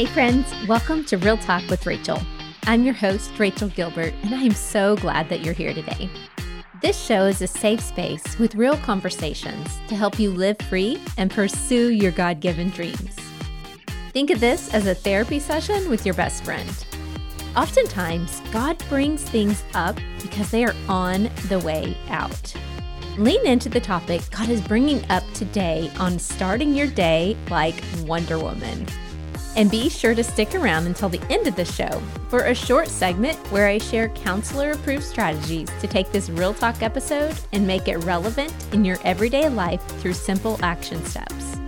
Hey, friends, welcome to Real Talk with Rachel. I'm your host, Rachel Gilbert, and I am so glad that you're here today. This show is a safe space with real conversations to help you live free and pursue your God given dreams. Think of this as a therapy session with your best friend. Oftentimes, God brings things up because they are on the way out. Lean into the topic God is bringing up today on starting your day like Wonder Woman. And be sure to stick around until the end of the show for a short segment where I share counselor approved strategies to take this real talk episode and make it relevant in your everyday life through simple action steps.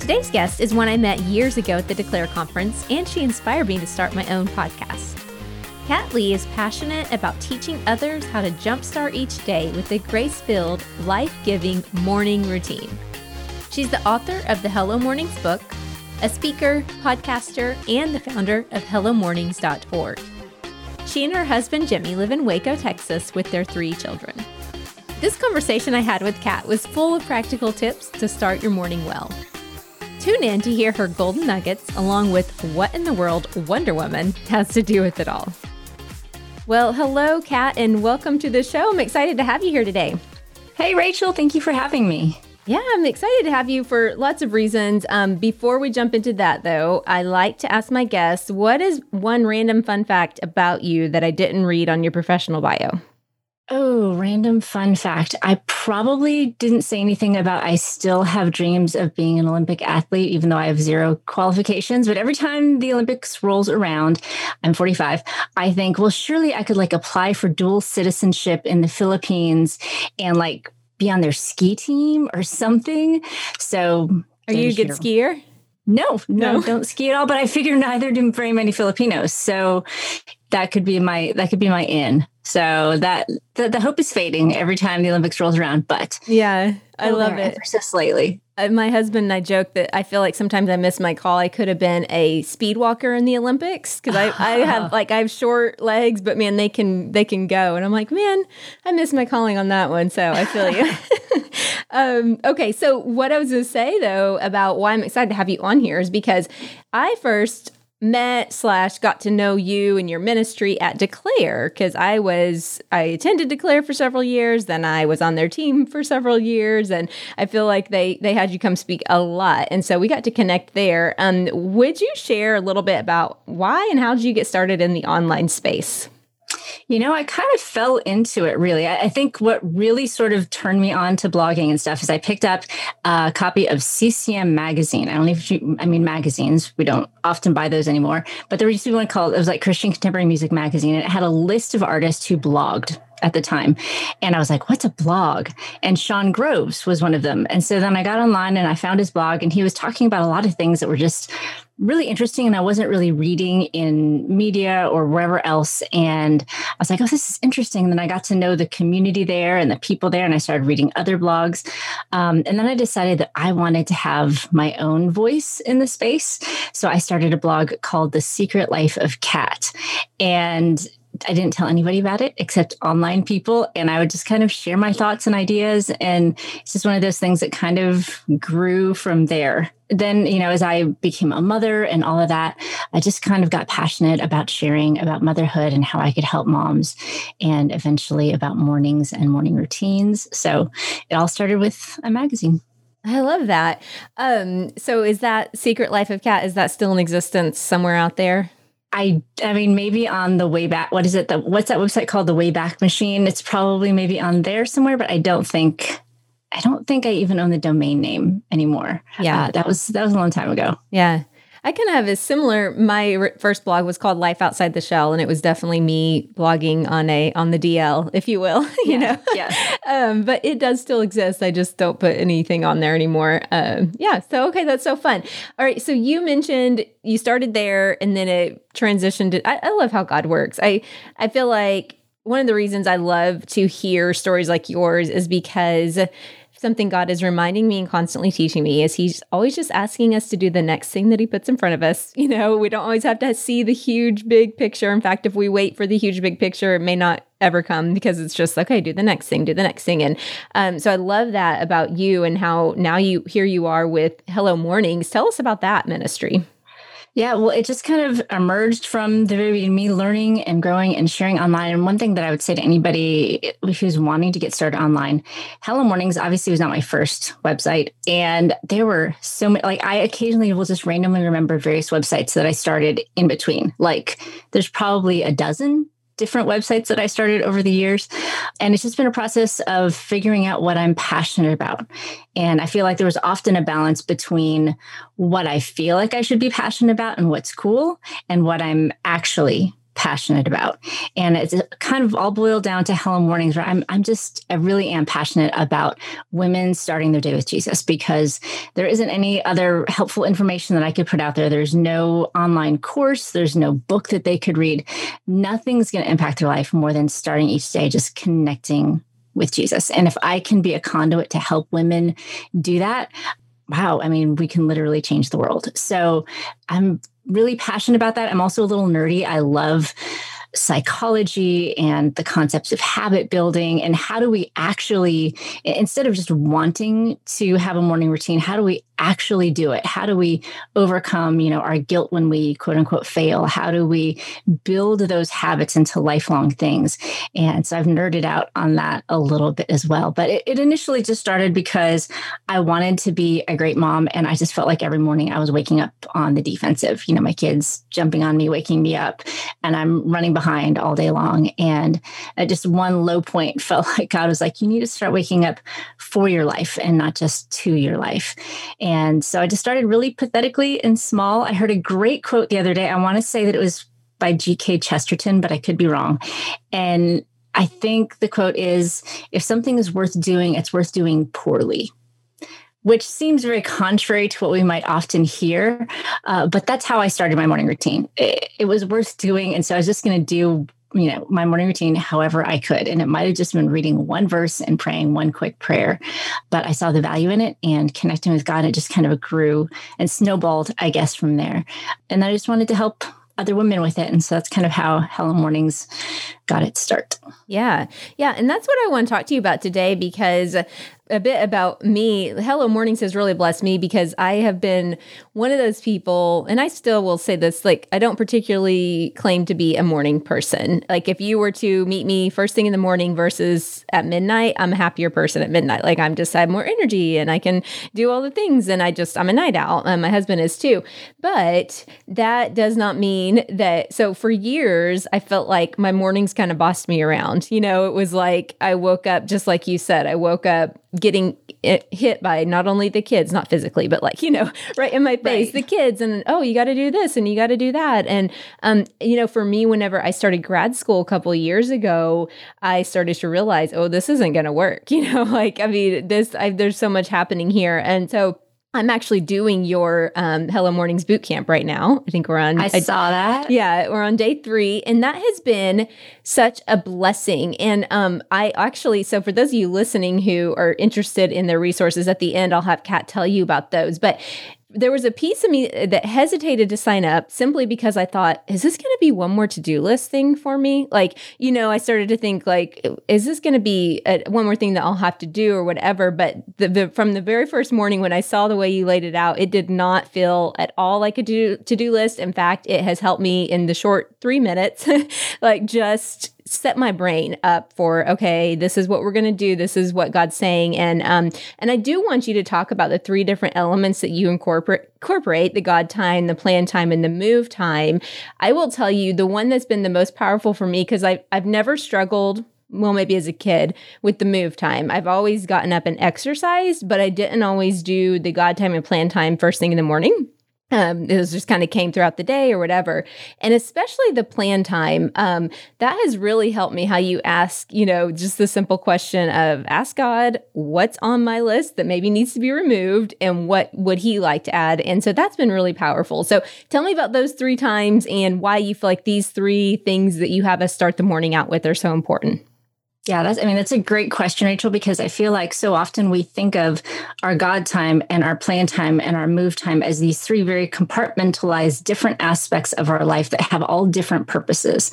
Today's guest is one I met years ago at the Declare conference, and she inspired me to start my own podcast. Kat Lee is passionate about teaching others how to jumpstart each day with a grace filled, life giving morning routine. She's the author of the Hello Mornings book, a speaker, podcaster, and the founder of HelloMornings.org. She and her husband Jimmy live in Waco, Texas, with their three children. This conversation I had with Kat was full of practical tips to start your morning well. Tune in to hear her golden nuggets along with what in the world Wonder Woman has to do with it all. Well, hello, Kat, and welcome to the show. I'm excited to have you here today. Hey, Rachel, thank you for having me. Yeah, I'm excited to have you for lots of reasons. Um, before we jump into that, though, I like to ask my guests what is one random fun fact about you that I didn't read on your professional bio? Oh, random fun fact. I probably didn't say anything about I still have dreams of being an Olympic athlete, even though I have zero qualifications. But every time the Olympics rolls around, I'm 45, I think, well, surely I could like apply for dual citizenship in the Philippines and like be on their ski team or something. So, are you a good skier? No, no, no, don't ski at all. But I figure neither do very many Filipinos. So that could be my that could be my in. So that the, the hope is fading every time the Olympics rolls around. But yeah, I love it so slightly. Uh, my husband and I joke that I feel like sometimes I miss my call. I could have been a speed walker in the Olympics because I, I have like I have short legs, but man, they can they can go. And I'm like, man, I miss my calling on that one. So I feel you. um, okay, so what I was going to say though about why I'm excited to have you on here is because I first met slash got to know you and your ministry at Declare because I was I attended Declare for several years, then I was on their team for several years, and I feel like they they had you come speak a lot, and so we got to connect there. Um, would you share a little bit about why and how did you get started in the online space? You know, I kind of fell into it really. I, I, think what really sort of turned me on to blogging and stuff is I picked up a copy of CCM magazine. I don't know if you, I mean, magazines, we don't often buy those anymore, but there used to be one called, it was like Christian Contemporary Music Magazine. And it had a list of artists who blogged at the time. And I was like, what's a blog? And Shaun Groves was one of them. And so then I got online and I found his blog, and he was talking about a lot of things that were just really interesting. And I wasn't really reading in media or wherever else. And I was like, oh, this is interesting. And then I got to know the community there and the people there. And I started reading other blogs. Um, and then I decided that I wanted to have my own voice in the space. So I started a blog called The Secret Life of Kat. And I didn't tell anybody about it except online people. And I would just kind of share my thoughts and ideas. And it's just one of those things that kind of grew from there. Then, you know, as I became a mother and all of that, I just kind of got passionate about sharing about motherhood and how I could help moms and eventually about mornings and morning routines. So it all started with a magazine. I love that. Um, so is that Secret Life of Kat, is that still in existence somewhere out there? I I mean maybe on the way back what is it the what's that website called the Wayback Machine it's probably maybe on there somewhere but I don't think I don't think I even own the domain name anymore. Yeah, uh, that was that was a long time ago. Yeah, I kind of have a similar. My first blog was called Life Outside the Shell, and it was definitely me blogging on a on the DL, if you will. you yeah, know, yeah. Um, but it does still exist. I just don't put anything on there anymore. Um, yeah. So okay, that's so fun. All right. So you mentioned you started there, and then it transitioned. To, I, I love how God works. I I feel like one of the reasons I love to hear stories like yours is because something God is reminding me and constantly teaching me is He's always just asking us to do the next thing that He puts in front of us. You know, we don't always have to see the huge big picture. In fact, if we wait for the huge big picture, it may not ever come because it's just okay, do the next thing, do the next thing. And um, so I love that about you and how now you here you are with Hello Mornings. Tell us about that ministry. Yeah, well, it just kind of emerged from the very me learning and growing and sharing online. And one thing that I would say to anybody who's wanting to get started online, Hello Mornings obviously was not my first website. And there were so many, like, I occasionally will just randomly remember various websites that I started in between. Like, there's probably a dozen different websites that I started over the years. And it's just been a process of figuring out what I'm passionate about. And I feel like there was often a balance between what I feel like I should be passionate about and what's cool and what I'm actually passionate about. And it's kind of all boiled down to Hello Mornings, where I'm, I'm just, I really am passionate about women starting their day with Jesus because there isn't any other helpful information that I could put out there. There's no online course, there's no book that they could read. Nothing's going to impact their life more than starting each day just connecting with Jesus. And if I can be a conduit to help women do that, wow, I mean, we can literally change the world. So I'm really passionate about that. I'm also a little nerdy. I love psychology and the concepts of habit building and how do we actually instead of just wanting to have a morning routine how do we actually do it? How do we overcome you know our guilt when we quote unquote fail? How do we build those habits into lifelong things? And so i've nerded out on that a little bit as well. But it, it initially just started because i wanted to be a great mom and i just felt like every morning i was waking up on the defensive. You know my kids jumping on me waking me up and i'm running behind all day long. And at just one low point felt like god was like you need to start waking up for your life and not just to your life. and so I just started really pathetically and small. I heard a great quote the other day. I want to say that it was by G.K. Chesterton, but I could be wrong. And I think the quote is if something is worth doing, it's worth doing poorly which seems very contrary to what we might often hear. Uh, but that's how I started my morning routine. It, it was worth doing. And so I was just going to do you know my morning routine however i could and it might have just been reading one verse and praying one quick prayer but i saw the value in it and connecting with god it just kind of grew and snowballed i guess from there. And i just wanted to help other women with it and so that's kind of how Hello Mornings got its start. Yeah. Yeah and that's what i want to talk to you about today because a bit about me. Hello Mornings has really blessed me because I have been one of those people, and I still will say this like, I don't particularly claim to be a morning person. Like, if you were to meet me first thing in the morning versus at midnight, I'm a happier person at midnight. Like, I'm just, I have more energy and I can do all the things. And I just, I'm a night owl. And my husband is too. But that does not mean that. So, for years, I felt like my mornings kind of bossed me around. You know, it was like I woke up, just like you said, I woke up getting hit by not only the kids, not physically, but like, you know, right in my face, right. the kids, and oh, you got to do this and you got to do that. And, um, you know, for me, whenever I started grad school a couple years ago, I started to realize, oh, this isn't going to work. You know, like, I mean, this, I, there's so much happening here. And so, I'm actually doing your um, Hello Mornings boot camp right now. I think we're on. I, I saw that. Yeah, we're on day three, and that has been such a blessing. And um, I actually, so for those of you listening who are interested in the resources, at the end I'll have Kat tell you about those. But there was a piece of me that hesitated to sign up simply because I thought, is this going to be one more to do list thing for me? Like, you know, I started to think, like, is this going to be a, one more thing that I'll have to do or whatever? But the, the, from the very first morning when I saw the way you laid it out, it did not feel at all like a to do list. In fact, it has helped me in the short three minutes, like just set my brain up for okay this is what we're going to do this is what god's saying and um and i do want you to talk about the three different elements that you incorporate incorporate the god time the plan time and the move time i will tell you the one that's been the most powerful for me because i've i've never struggled well, maybe as a kid with the move time. I've always gotten up and exercised, but I didn't always do the God time and plan time first thing in the morning. Um, it was just kind of came throughout the day or whatever. And especially the plan time, um, that has really helped me how you ask, you know, just the simple question of ask God what's on my list that maybe needs to be removed and what would he like to add. And so that's been really powerful. So tell me about those three times and why you feel like these three things that you have us start the morning out with are so important. Yeah, that's, I mean, that's a great question, Rachel, because I feel like so often we think of our God time and our plan time and our move time as these three very compartmentalized different aspects of our life that have all different purposes.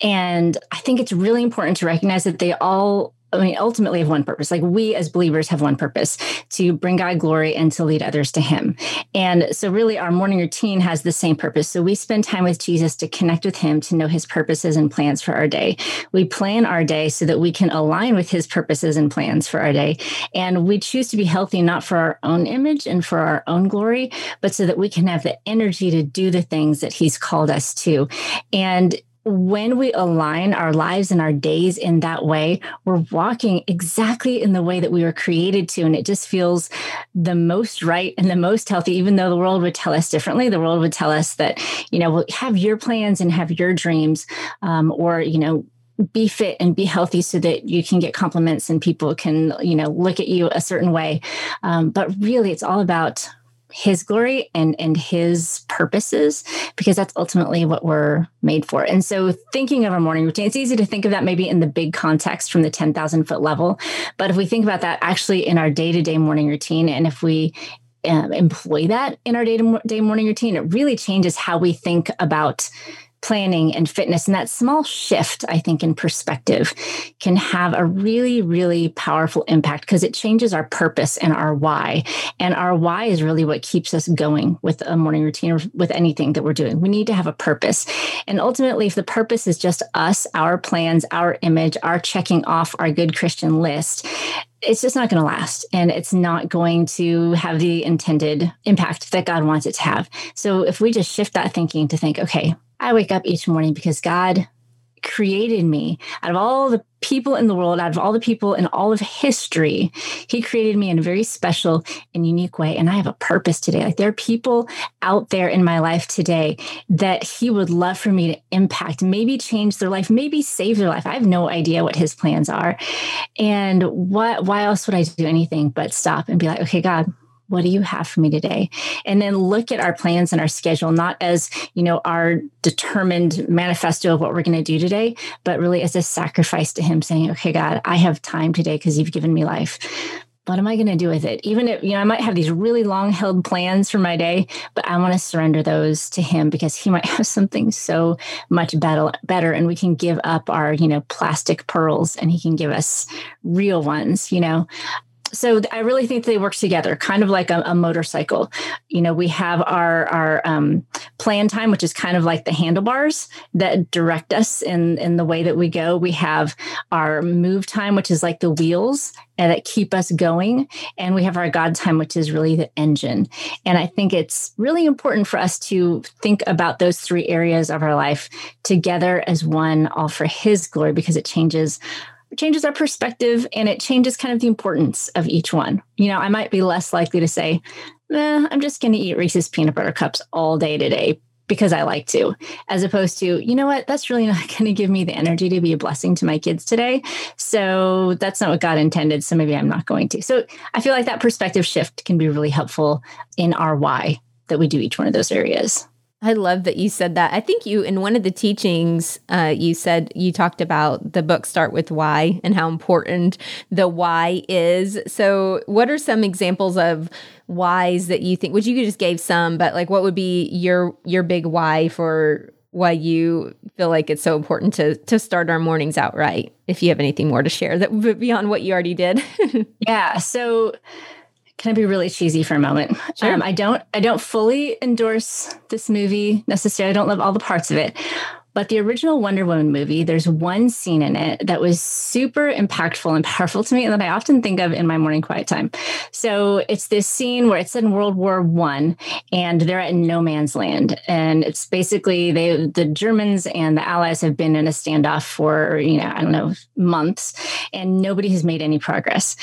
And I think it's really important to recognize that they all I mean, ultimately have one purpose. Like we as believers have one purpose to bring God glory and to lead others to Him. And so, really, our morning routine has the same purpose. So, we spend time with Jesus to connect with Him, to know His purposes and plans for our day. We plan our day so that we can align with His purposes and plans for our day. And we choose to be healthy, not for our own image and for our own glory, but so that we can have the energy to do the things that He's called us to. And when we align our lives and our days in that way, we're walking exactly in the way that we were created to. And it just feels the most right and the most healthy, even though the world would tell us differently. The world would tell us that, you know, have your plans and have your dreams, um, or, you know, be fit and be healthy so that you can get compliments and people can you know look at you a certain way um, but really it's all about his glory and and his purposes because that's ultimately what we're made for. And so thinking of our morning routine it's easy to think of that maybe in the big context from the 10,000 foot level. But if we think about that actually in our day-to-day morning routine and if we um, employ that in our day-to-day morning routine it really changes how we think about planning and fitness. And that small shift, I think, in perspective can have a really, really powerful impact because it changes our purpose and our why. And our why is really what keeps us going with a morning routine or with anything that we're doing. We need to have a purpose. And ultimately, if the purpose is just us, our plans, our image, our checking off our good Christian list, it's just not going to last and it's not going to have the intended impact that God wants it to have. So if we just shift that thinking to think, okay, I wake up each morning because God created me out of all the people in the world, out of all the people in all of history. He created me in a very special and unique way. And I have a purpose today. Like there are people out there in my life today that He would love for me to impact, maybe change their life, maybe save their life. I have no idea what His plans are. And what, why else would I do anything but stop and be like, okay, God, what do you have for me today and then look at our plans and our schedule not as you know our determined manifesto of what we're going to do today but really as a sacrifice to him saying okay god i have time today because you've given me life what am I going to do with it? Even if, you know, I might have these really long held plans for my day, but I want to surrender those to him because he might have something so much better, better. And we can give up our, you know, plastic pearls and he can give us real ones, you know so I really think they work together, kind of like a, a motorcycle. You know, we have our our um, plan time, which is kind of like the handlebars that direct us in in the way that we go. We have our move time, which is like the wheels and that keep us going, and we have our God time, which is really the engine. And I think it's really important for us to think about those three areas of our life together as one, all for His glory, because it changes changes our perspective and it changes kind of the importance of each one. You know, I might be less likely to say, eh, I'm just going to eat Reese's peanut butter cups all day today because I like to, as opposed to, you know what, that's really not going to give me the energy to be a blessing to my kids today. So that's not what God intended. So maybe I'm not going to. So I feel like that perspective shift can be really helpful in our why that we do each one of those areas. I love that you said that. I think you, in one of the teachings, uh, you said you talked about the book Start with Why and how important the why is. So, what are some examples of whys that you think? Which you just gave some, but like, what would be your your big why for why you feel like it's so important to to start our mornings out right? If you have anything more to share that beyond what you already did. yeah. So can I be really cheesy for a moment? Sure. Um, I don't I don't fully endorse this movie necessarily. I don't love all the parts of it. But the original Wonder Woman movie, there's one scene in it that was super impactful and powerful to me, and that I often think of in my morning quiet time. So it's this scene where it's in World War One, and they're at no man's land, and it's basically they the Germans and the Allies have been in a standoff for you know I don't know months, and nobody has made any progress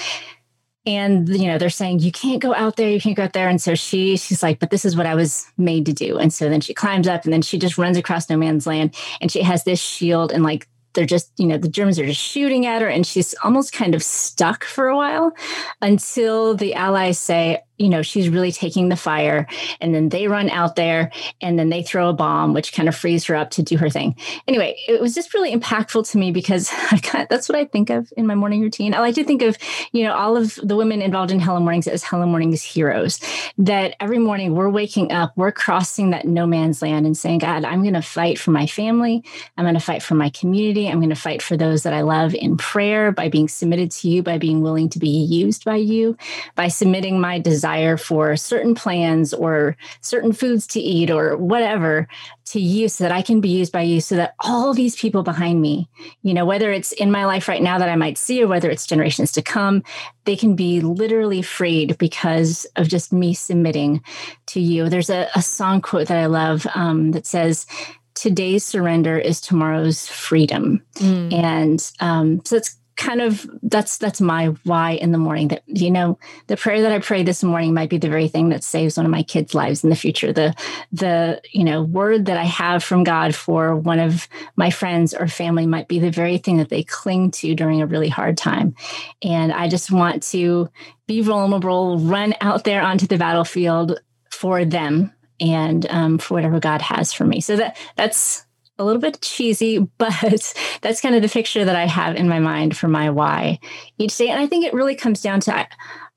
and you know they're saying you can't go out there you can't go out there. And so she she's like but this is what i was made to do. And so then she climbs up and then she just runs across no man's land and she has this shield and like they're just you know the germans are just shooting at her and she's almost kind of stuck for a while until the allies say you know, she's really taking the fire. And then they run out there and then they throw a bomb, which kind of frees her up to do her thing. Anyway, it was just really impactful to me because got, that's what I think of in my morning routine. I like to think of, you know, all of the women involved in Hello Mornings as Hello Mornings heroes, that every morning we're waking up, we're crossing that no man's land and saying, God, I'm going to fight for my family. I'm going to fight for my community. I'm going to fight for those that I love in prayer by being submitted to you, by being willing to be used by you, by submitting my desires desire for certain plans or certain foods to eat or whatever to you so that I can be used by you so that all these people behind me, you know, whether it's in my life right now that I might see or whether it's generations to come, they can be literally freed because of just me submitting to you. There's a, a song quote that I love um, that says, Today's surrender is tomorrow's freedom. Mm. And um, so it's kind of that's that's my why in the morning that you know the prayer that i pray this morning might be the very thing that saves one of my kids lives in the future. The the you know word that i have from god for one of my friends or family might be the very thing that they cling to during a really hard time. And i just want to be vulnerable run out there onto the battlefield for them and um, for whatever god has for me. So that that's a little bit cheesy, but that's kind of the picture that I have in my mind for my why each day. And I think it really comes down to I,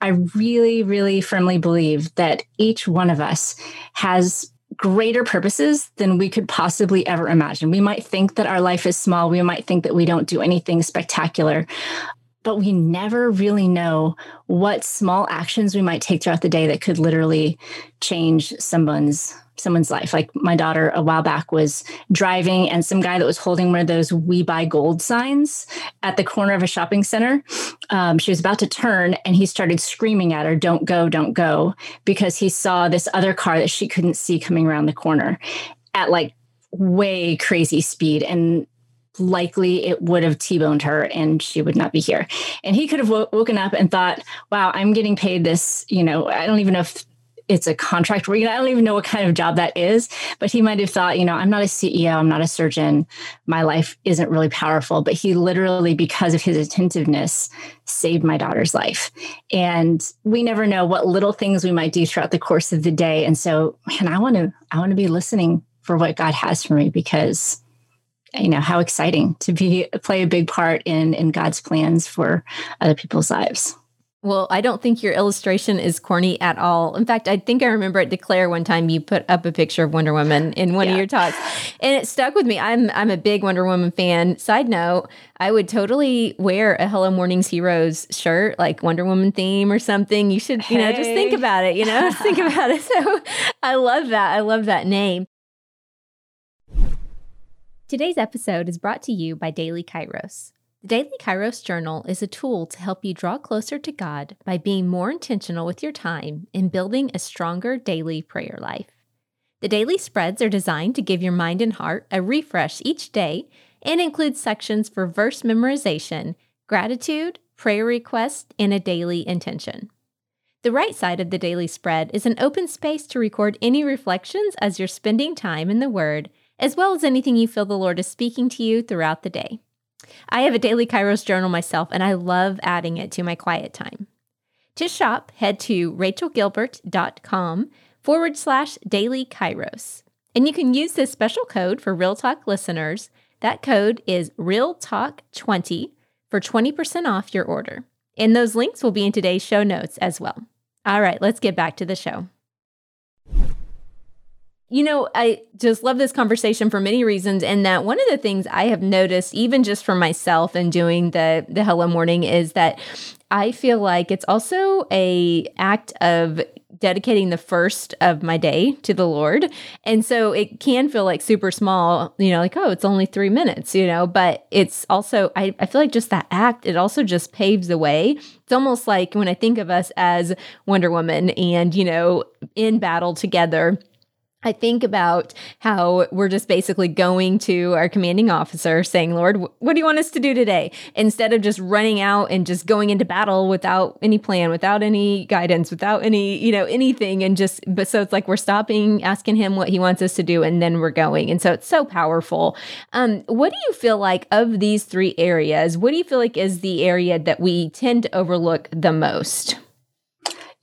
I really, really firmly believe that each one of us has greater purposes than we could possibly ever imagine. We might think that our life is small, we might think that we don't do anything spectacular. But we never really know what small actions we might take throughout the day that could literally change someone's someone's life. Like my daughter a while back was driving and some guy that was holding one of those we buy gold signs at the corner of a shopping center. Um, she was about to turn and he started screaming at her, don't go, don't go, because he saw this other car that she couldn't see coming around the corner at like way crazy speed. And likely it would have T-boned her and she would not be here. And he could have woken up and thought, wow, I'm getting paid this, you know, I don't even know if it's a contract know, I don't even know what kind of job that is, but he might have thought, you know, I'm not a CEO, I'm not a surgeon, my life isn't really powerful. But he literally, because of his attentiveness, saved my daughter's life. And we never know what little things we might do throughout the course of the day. And so, man, I want to, I want to be listening for what God has for me because you know how exciting to be play a big part in in God's plans for other people's lives. Well, I don't think your illustration is corny at all. In fact, I think I remember at Declare one time you put up a picture of Wonder Woman in one yeah. of your talks, and it stuck with me. I'm I'm a big Wonder Woman fan. Side note, I would totally wear a Hello Mornings Heroes shirt, like Wonder Woman theme or something. You should, you know, just think about it. You know, just think about it. So, I love that. I love that name. Today's episode is brought to you by Daily Kairos. The Daily Kairos Journal is a tool to help you draw closer to God by being more intentional with your time in building a stronger daily prayer life. The daily spreads are designed to give your mind and heart a refresh each day and include sections for verse memorization, gratitude, prayer requests, and a daily intention. The right side of the daily spread is an open space to record any reflections as you're spending time in the Word, as well as anything you feel the Lord is speaking to you throughout the day. I have a daily Kairos journal myself, and I love adding it to my quiet time. To shop, head to rachelgilbert.com forward slash daily Kairos. And you can use this special code for Real Talk listeners. That code is Real Talk 20 for 20% off your order. And those links will be in today's show notes as well. All right, let's get back to the show. You know, I just love this conversation for many reasons. And that one of the things I have noticed, even just for myself and doing the the Hello Morning, is that I feel like it's also a act of dedicating the first of my day to the Lord. And so it can feel like super small, you know, like, oh, it's only three minutes, you know, but it's also, I, I feel like just that act, it also just paves the way. It's almost like when I think of us as Wonder Woman and, you know, in battle together I think about how we're just basically going to our commanding officer saying, Lord, what do you want us to do today? Instead of just running out and just going into battle without any plan, without any guidance, without any, you know, anything. And just, but so it's like we're stopping, asking him what he wants us to do, and then we're going. And so it's so powerful. Um, what do you feel like of these three areas? What do you feel like is the area that we tend to overlook the most?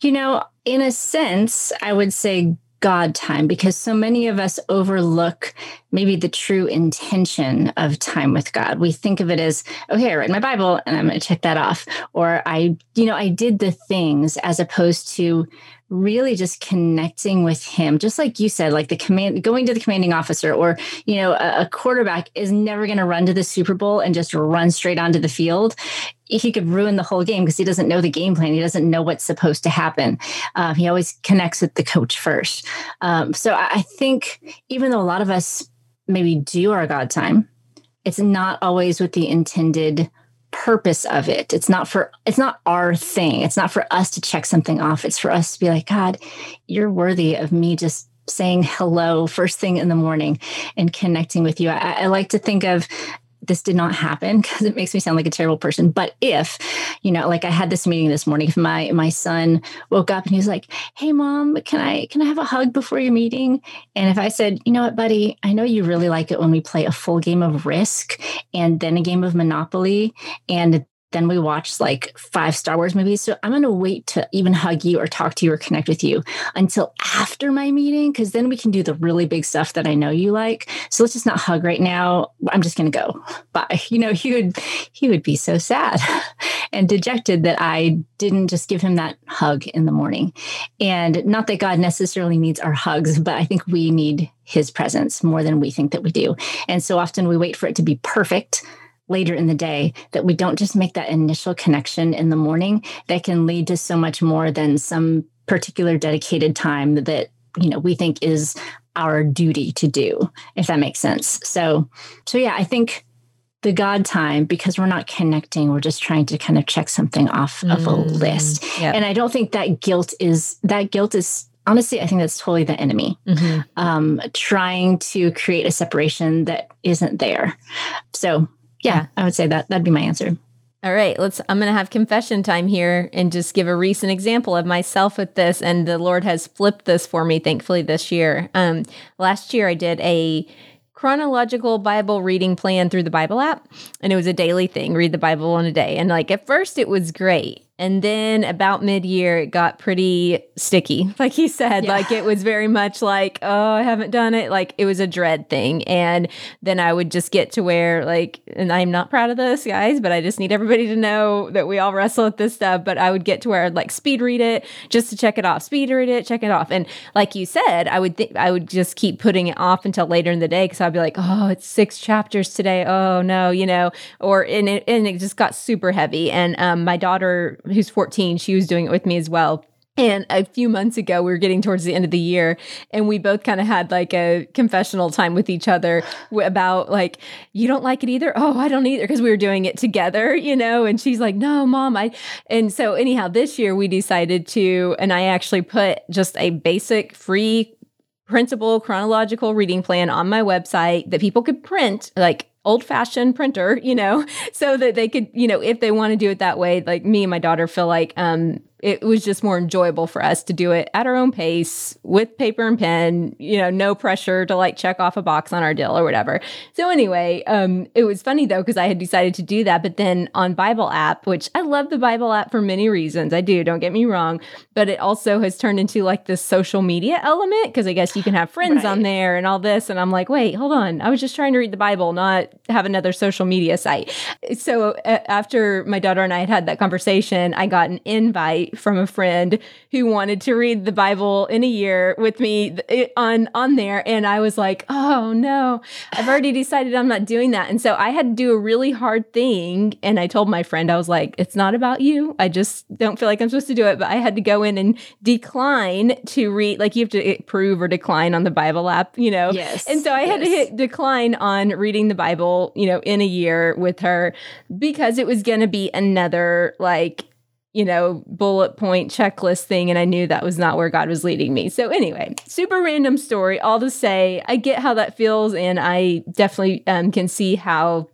You know, in a sense, I would say God time because so many of us overlook maybe the true intention of time with God. We think of it as, okay, I read my Bible and I'm going to check that off. Or I, you know, I did the things as opposed to really just connecting with him. Just like you said like the command going to the commanding officer or you know a, a quarterback is never going to run to the super bowl and just run straight onto the field. He could ruin the whole game because he doesn't know the game plan. He doesn't know what's supposed to happen. Uh, he always connects with the coach first. Um, so I, I think even though a lot of us maybe do our god time it's not always with the intended purpose of it. It's not for it's not our thing. It's not for us to check something off. It's for us to be like, God, you're worthy of me just saying hello first thing in the morning and connecting with you. I, I like to think of this did not happen because it makes me sound like a terrible person. But if, you know, like I had this meeting this morning, if my my son woke up and he was like, "Hey, mom, can I can I have a hug before your meeting?" And if I said, "You know what, buddy, I know you really like it when we play a full game of Risk and then a game of Monopoly and then we watched like five Star Wars movies. So I'm going to wait to even hug you or talk to you or connect with you until after my meeting, because then we can do the really big stuff that I know you like. So let's just not hug right now. I'm just going to go. Bye. You know, he would he would be so sad and dejected that I didn't just give him that hug in the morning. And not that God necessarily needs our hugs, but I think we need his presence more than we think that we do. And so often we wait for it to be perfect later in the day that we don't just make that initial connection in the morning that can lead to so much more than some particular dedicated time that you know we think is our duty to do if that makes sense so so yeah i think the god time because we're not connecting we're just trying to kind of check something off mm, of a mm, list yep. and i don't think that guilt is that guilt is honestly i think that's totally the enemy mm-hmm. um, trying to create a separation that isn't there so yeah, I would say that that'd be my answer. All right, let's I'm going to have confession time here and just give a recent example of myself with this and the Lord has flipped this for me thankfully this year. Um last year I did a chronological Bible reading plan through the Bible app and it was a daily thing, read the Bible in a day. And like at first it was great. And then about mid year, it got pretty sticky. Like he said, yeah. like it was very much like, oh, I haven't done it. Like it was a dread thing. And then I would just get to where, like, and I'm not proud of this, guys, but I just need everybody to know that we all wrestle with this stuff. But I would get to where I'd like speed read it just to check it off, speed read it, check it off. And like you said, I would think I would just keep putting it off until later in the day because I'd be like, oh, it's six chapters today. Oh, no, you know, or, and it, and it just got super heavy. And um, my daughter, who's 14, she was doing it with me as well. And a few months ago, we were getting towards the end of the year, and we both kind of had like a confessional time with each other about like, you don't like it either. Oh, I don't either, because we were doing it together, you know. And she's like, no, mom, I. And so anyhow, this year we decided to, and I actually put just a basic free printable chronological reading plan on my website that people could print, like old fashioned printer, you know, so that they could, you know, if they want to do it that way, like me and my daughter feel like um it was just more enjoyable for us to do it at our own pace with paper and pen, you know, no pressure to like check off a box on our deal or whatever. So anyway, um, it was funny though, because I had decided to do that. But then on Bible app, which I love the Bible app for many reasons. I do, don't get me wrong, but it also has turned into like this social media element because I guess you can have friends right. on there and all this. And I'm like, wait, hold on. I was just trying to read the Bible, not have another social media site. So uh, after my daughter and I had had that conversation, I got an invite from a friend who wanted to read the Bible in a year with me on on there and I was like, "Oh no. I've already decided I'm not doing that." And so I had to do a really hard thing and I told my friend I was like, "It's not about you. I just don't feel like I'm supposed to do it." But I had to go in and decline to read like you have to eh, approve or decline on the Bible app, you know. Yes. And so I had yes. to hit decline on reading the Bible, you know, in a year with her because it was going to be another like you know, bullet point checklist thing. And I knew that was not where God was leading me. So, anyway, super random story. All to say, I get how that feels. And I definitely um, can see how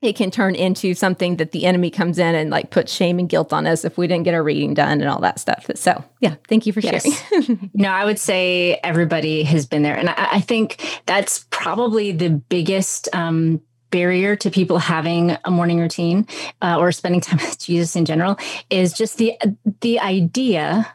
it can turn into something that the enemy comes in and like puts shame and guilt on us if we didn't get our reading done and all that stuff. So, yeah, thank you for yes. sharing. no, I would say everybody has been there. And I, I think that's probably the biggest um, barrier to people having a morning routine uh, or spending time with Jesus in general is just the the idea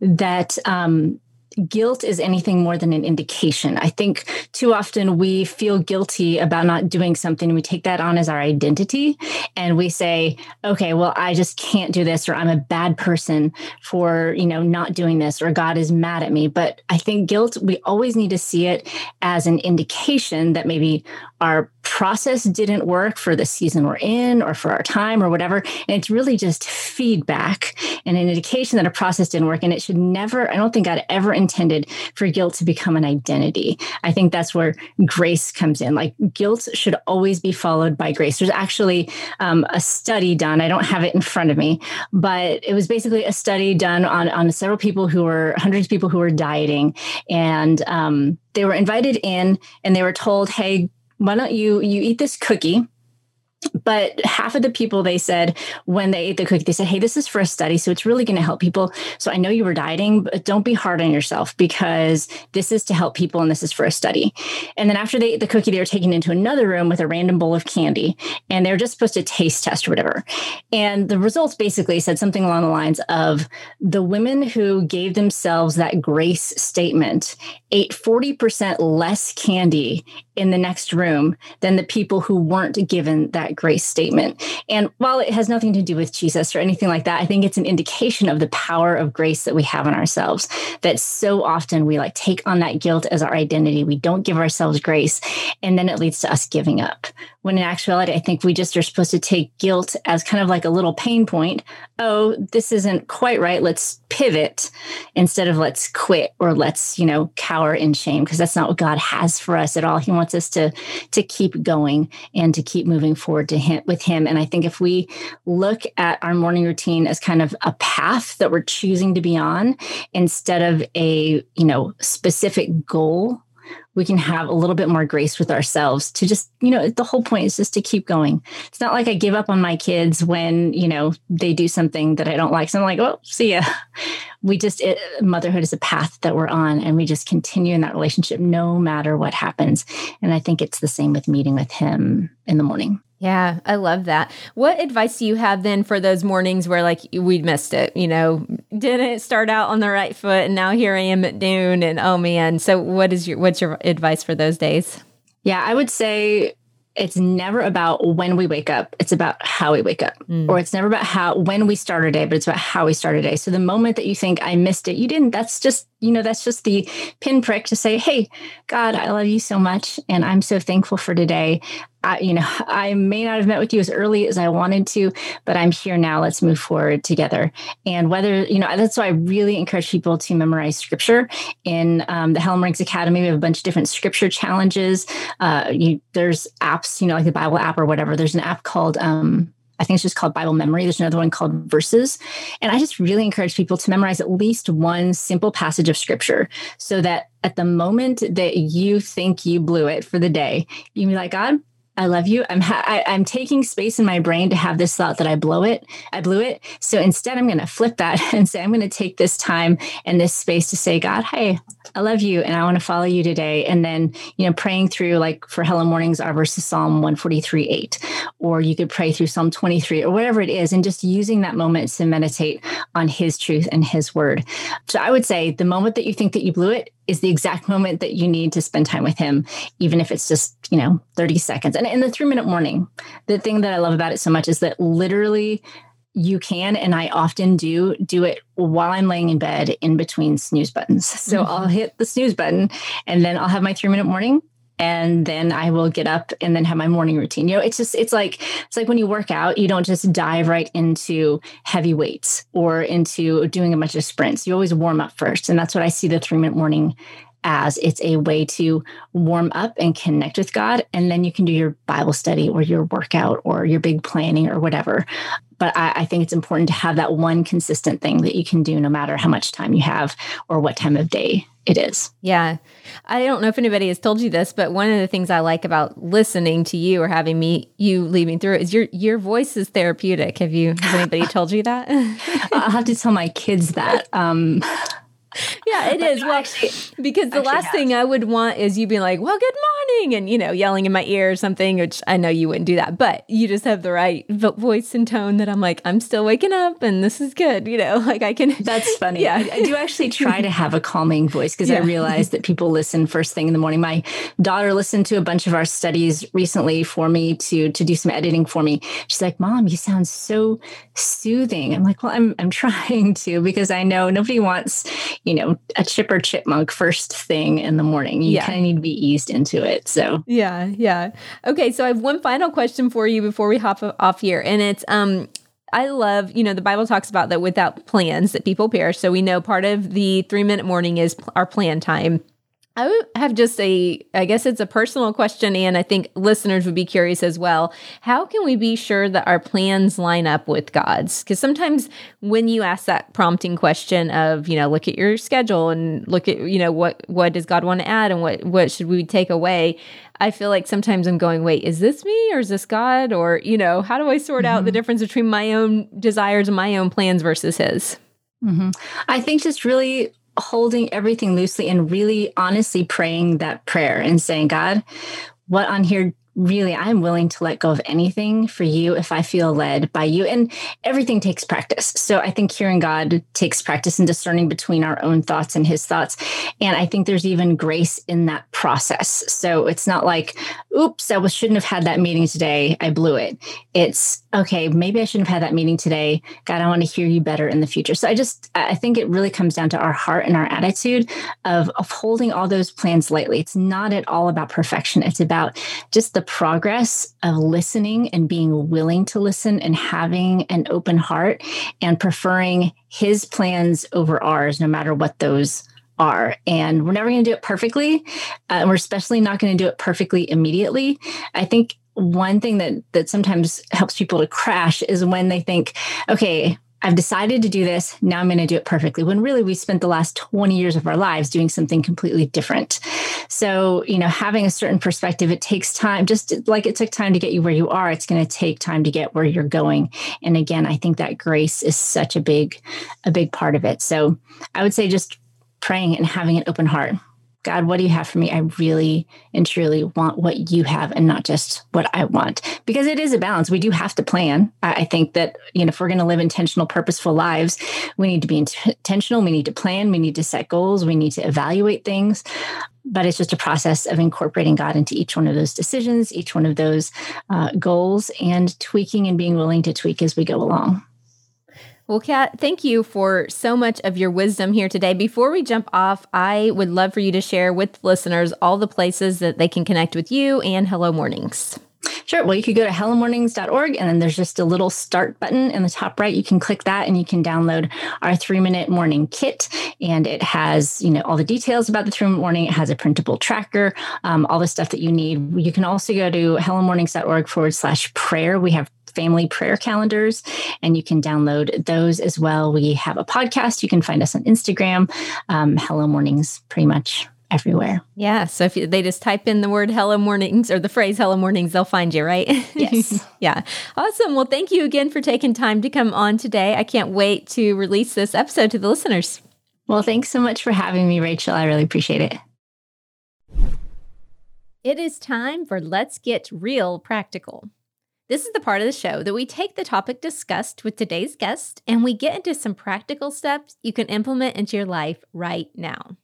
that um, guilt is anything more than an indication. I think too often we feel guilty about not doing something. We take that on as our identity and we say, okay, well, I just can't do this, or I'm a bad person for, you know, not doing this, or God is mad at me. But I think guilt, we always need to see it as an indication that maybe our process didn't work for the season we're in or for our time or whatever. And it's really just feedback and an indication that a process didn't work. And it should never, I don't think God ever intended for guilt to become an identity. I think that's where grace comes in. Like guilt should always be followed by grace. There's actually um, a study done, I don't have it in front of me, but it was basically a study done on, on several people who were, hundreds of people who were dieting. And um, they were invited in and they were told, hey, why don't you you eat this cookie but half of the people they said when they ate the cookie they said hey this is for a study so it's really going to help people. So i know you were dieting but don't be hard on yourself because this is to help people and this is for a study. And then after they ate the cookie they were taken into another room with a random bowl of candy and they were just supposed to taste test or whatever. And the results basically said something along the lines of the women who gave themselves that grace statement ate 40% less candy in the next room than the people who weren't given that grace statement. And while it has nothing to do with Jesus or anything like that, I think it's an indication of the power of grace that we have in ourselves. That so often we like take on that guilt as our identity. We don't give ourselves grace. And then it leads to us giving up. When in actuality, I think we just are supposed to take guilt as kind of like a little pain point. Oh, this isn't quite right. Let's pivot instead of let's quit or let's, you know, cower in shame because that's not what God has for us at all. He wants us to to keep going and to keep moving forward to him with him. And I think if we look at our morning routine as kind of a path that we're choosing to be on instead of a, you know, specific goal we can have a little bit more grace with ourselves to just, you know, the whole point is just to keep going. It's not like I give up on my kids when, you know, they do something that I don't like. So I'm like, oh, see ya. We just, it, motherhood is a path that we're on and we just continue in that relationship no matter what happens. And I think it's the same with meeting with him in the morning. Yeah, I love that. What advice do you have then for those mornings where like we missed it, you know, didn't start out on the right foot and now here I am at noon and oh man. So what is your what's your advice for those days? Yeah, I would say it's never about when we wake up it's about how we wake up mm. or it's never about how when we start our day but it's about how we start our day so the moment that you think i missed it you didn't that's just you know that's just the pinprick to say hey god i love you so much and i'm so thankful for today I, you know, I may not have met with you as early as I wanted to, but I'm here now. Let's move forward together. And whether, you know, that's why I really encourage people to memorize scripture. In um, the Hello Mornings Academy, we have a bunch of different scripture challenges. Uh, you, there's apps, you know, like the Bible app or whatever. There's an app called, um, I think it's just called Bible Memory. There's another one called Verses. And I just really encourage people to memorize at least one simple passage of scripture so that at the moment that you think you blew it for the day, you be like, God, I love you. I'm ha- I, am taking space in my brain to have this thought that I blow it. I blew it. So instead, I'm going to flip that and say I'm going to take this time and this space to say, God, hey, I love you, and I want to follow you today. And then you know, praying through like for Hello Mornings, our verse is Psalm 143, 8, or you could pray through Psalm 23 or whatever it is, and just using that moment to meditate on His truth and His word. So I would say the moment that you think that you blew it, is the exact moment that you need to spend time with him, even if it's just, you know, 30 seconds. And in the three minute morning, the thing that I love about it so much is that literally you can, and I often do, do it while I'm laying in bed in between snooze buttons. So mm-hmm. I'll hit the snooze button and then I'll have my three minute morning and then I will get up and then have my morning routine. You know, it's just it's like it's like when you work out, you don't just dive right into heavy weights or into doing a bunch of sprints. You always warm up first, and that's what I see the three minute morning as it's a way to warm up and connect with God. And then you can do your Bible study or your workout or your big planning or whatever. But I, I, think it's important to have that one consistent thing that you can do no matter how much time you have or what time of day it is. Yeah. I don't know if anybody has told you this, but one of the things I like about listening to you or having me you leading through it is your your voice is therapeutic. Have you has anybody told you that? I'll have to tell my kids that. Um yeah, it is. Well, actually, because the last have. thing I would want is you being like, "Well, good morning, and, you know, yelling in my ear or something, which I know you wouldn't do that, but you just have the right voice and tone that I'm like, I'm still waking up and this is good, you know, like I can. That's funny. Yeah. I, I do actually try to have a calming voice because yeah. I realize that people listen first thing in the morning. My daughter listened to a bunch of our studies recently for me to, to do some editing for me. She's like, Mom, you sound so soothing. I'm like, well, I'm, I'm trying to because I know nobody wants, you know, a chipper chipmunk first thing in the morning. You yeah. kind of need to be eased into it. So, yeah, yeah. Okay. So I have one final question for you before we hop off here. And it's, um, I love, you know, the Bible talks about that without plans that people perish. So we know part of the three minute morning is our plan time. I have just a, I guess it's a personal question, and I think listeners would be curious as well. How can we be sure that our plans line up with God's? Because sometimes when you ask that prompting question of, you know, look at your schedule and look at, you know, what what does God want to add and what what should we take away? I feel like sometimes I'm going, wait, is this me or is this God? Or, you know, how do I sort mm-hmm. out the mm-hmm. difference between my own desires and my own plans versus His? Mm-hmm. I think just really holding everything loosely and really honestly praying that prayer and saying, God, what on here really i'm willing to let go of anything for you if i feel led by you. And everything takes practice. So i think hearing god takes practice and discerning between our own thoughts and his thoughts. And i think there's even grace in that process. So it's not like oops i shouldn't have had that meeting today. I blew it. It's okay maybe i shouldn't have had that meeting today. God i want to hear you better in the future. So i just i think it really comes down to our heart and our attitude of, of holding all those plans lightly. It's not at all about perfection. It's about just the progress of listening and being willing to listen and having an open heart and preferring his plans over ours, no matter what those are. And we're never going to do it perfectly. Uh, we're especially not going to do it perfectly immediately. I think one thing that that sometimes helps people to crash is when they think, okay, I've decided to do this. Now I'm going to do it perfectly. When really we spent the last 20 years of our lives doing something completely different. So, you know, having a certain perspective, it takes time, just like it took time to get you where you are, it's going to take time to get where you're going. And again, I think that grace is such a big, a big part of it. So I would say just praying and having an open heart. God, what do you have for me? I really and truly want what you have and not just what I want. Because it is a balance. We do have to plan. I think that, you know, if we're going to live intentional, purposeful lives, we need to be intentional. We need to plan. We need to set goals. We need to evaluate things. But it's just a process of incorporating God into each one of those decisions, each one of those uh, goals, and tweaking and being willing to tweak as we go along. Well, Kat, thank you for so much of your wisdom here today. Before we jump off, I would love for you to share with listeners all the places that they can connect with you and Hello Mornings. Sure. Well, you could go to hellomornings.org and then there's just a little start button in the top right. You can click that and you can download our three minute morning kit. And it has, you know, all the details about the three minute morning. It has a printable tracker, um, all the stuff that you need. You can also go to hellomornings.org forward slash prayer. We have family prayer calendars, and you can download those as well. We have a podcast. You can find us on Instagram, um, Hello Mornings, pretty much everywhere. Yeah. So if they just type in the word hello mornings or the phrase hello mornings, they'll find you, right? Yes. yeah. Awesome. Well, thank you again for taking time to come on today. I can't wait to release this episode to the listeners. Well, thanks so much for having me, Rachel. I really appreciate it. It is time for Let's Get Real Practical. This is the part of the show that we take the topic discussed with today's guest and we get into some practical steps you can implement into your life right now.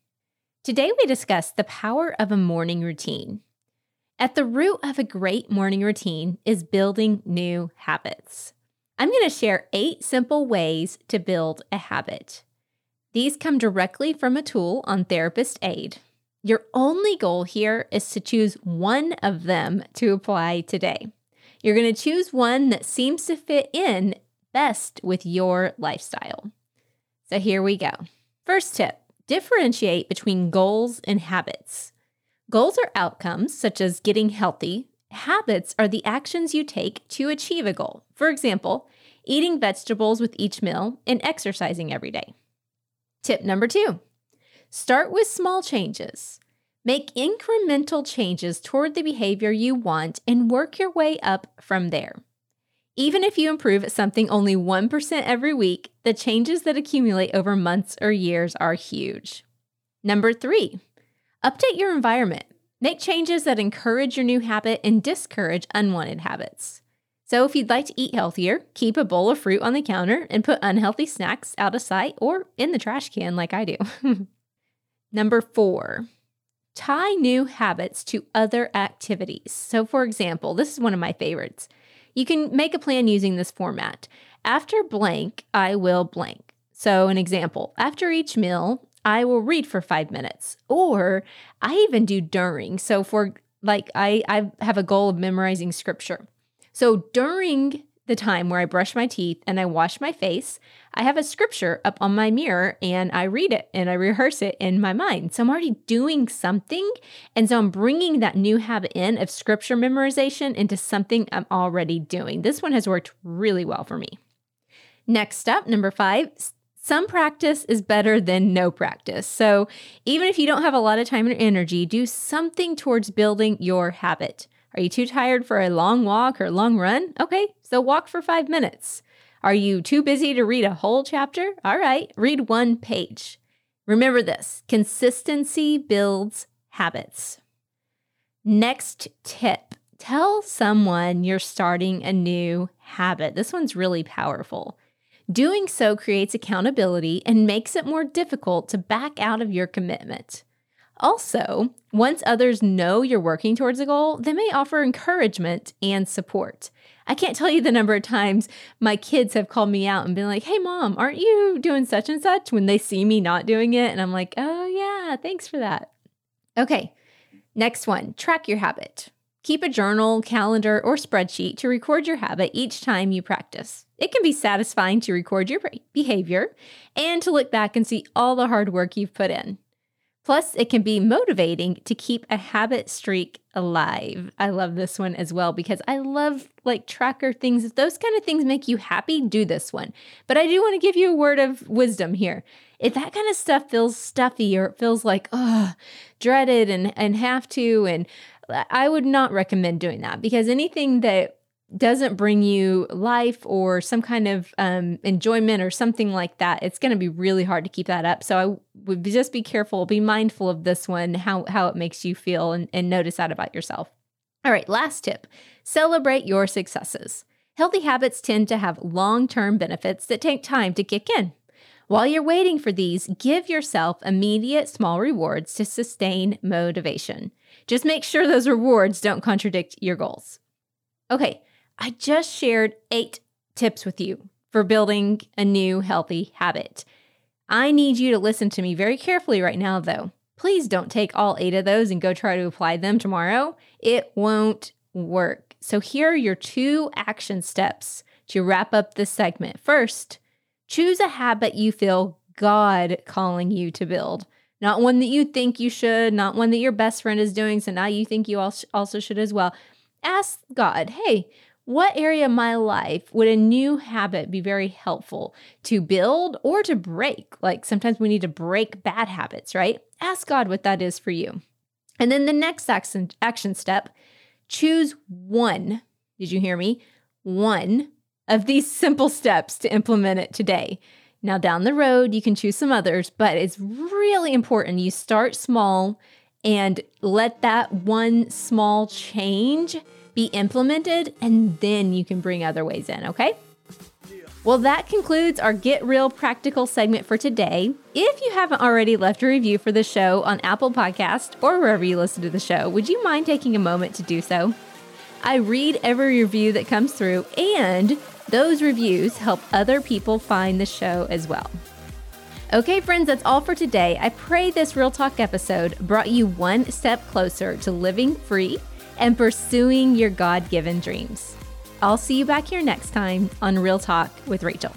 Today, we discuss the power of a morning routine. At the root of a great morning routine is building new habits. I'm going to share eight simple ways to build a habit. These come directly from a tool on Therapist Aid. Your only goal here is to choose one of them to apply today. You're going to choose one that seems to fit in best with your lifestyle. So here we go. First tip differentiate between goals and habits. Goals are outcomes, such as getting healthy. Habits are the actions you take to achieve a goal. For example, eating vegetables with each meal and exercising every day. Tip number two start with small changes. Make incremental changes toward the behavior you want and work your way up from there. Even if you improve at something only 1% every week, the changes that accumulate over months or years are huge. Number three, update your environment. Make changes that encourage your new habit and discourage unwanted habits. So, if you'd like to eat healthier, keep a bowl of fruit on the counter and put unhealthy snacks out of sight or in the trash can, like I do. Number four, tie new habits to other activities. So, for example, this is one of my favorites. You can make a plan using this format. After blank, I will blank. So, an example after each meal, I will read for five minutes, or I even do during. So, for like, I, I have a goal of memorizing scripture. So during the time where I brush my teeth and I wash my face, I have a scripture up on my mirror and I read it and I rehearse it in my mind. So I'm already doing something. And so I'm bringing that new habit in of scripture memorization into something I'm already doing. This one has worked really well for me. Next up, number five, some practice is better than no practice. So even if you don't have a lot of time or energy, do something towards building your habit. Are you too tired for a long walk or long run? Okay, so walk for five minutes. Are you too busy to read a whole chapter? All right, read one page. Remember this consistency builds habits. Next tip tell someone you're starting a new habit. This one's really powerful. Doing so creates accountability and makes it more difficult to back out of your commitment. Also, once others know you're working towards a goal, they may offer encouragement and support. I can't tell you the number of times my kids have called me out and been like, hey, mom, aren't you doing such and such when they see me not doing it? And I'm like, oh, yeah, thanks for that. Okay, next one track your habit. Keep a journal, calendar, or spreadsheet to record your habit each time you practice. It can be satisfying to record your behavior and to look back and see all the hard work you've put in. Plus, it can be motivating to keep a habit streak alive. I love this one as well because I love like tracker things. If those kind of things make you happy, do this one. But I do want to give you a word of wisdom here. If that kind of stuff feels stuffy or it feels like, oh, dreaded and, and have to, and uh, I would not recommend doing that because anything that doesn't bring you life or some kind of um, enjoyment or something like that, it's going to be really hard to keep that up. So I would just be careful, be mindful of this one, how how it makes you feel, and, and notice that about yourself. All right, last tip: celebrate your successes. Healthy habits tend to have long term benefits that take time to kick in. While you're waiting for these, give yourself immediate small rewards to sustain motivation. Just make sure those rewards don't contradict your goals. Okay, I just shared eight tips with you for building a new healthy habit. I need you to listen to me very carefully right now, though. Please don't take all eight of those and go try to apply them tomorrow. It won't work. So, here are your two action steps to wrap up this segment. First, choose a habit you feel God calling you to build. Not one that you think you should, not one that your best friend is doing, so now you think you also should as well. Ask God, hey, what area of my life would a new habit be very helpful to build or to break? Like sometimes we need to break bad habits, right? Ask God what that is for you. And then the next action, action step choose one. Did you hear me? One of these simple steps to implement it today. Now, down the road, you can choose some others, but it's really important you start small and let that one small change be implemented, and then you can bring other ways in, okay? Well, that concludes our Get Real Practical segment for today. If you haven't already left a review for the show on Apple Podcast or wherever you listen to the show, would you mind taking a moment to do so? I read every review that comes through, and those reviews help other people find the show as well. Okay, friends, that's all for today. I pray this Real Talk episode brought you one step closer to living free and pursuing your God given dreams. I'll see you back here next time on Real Talk with Rachel.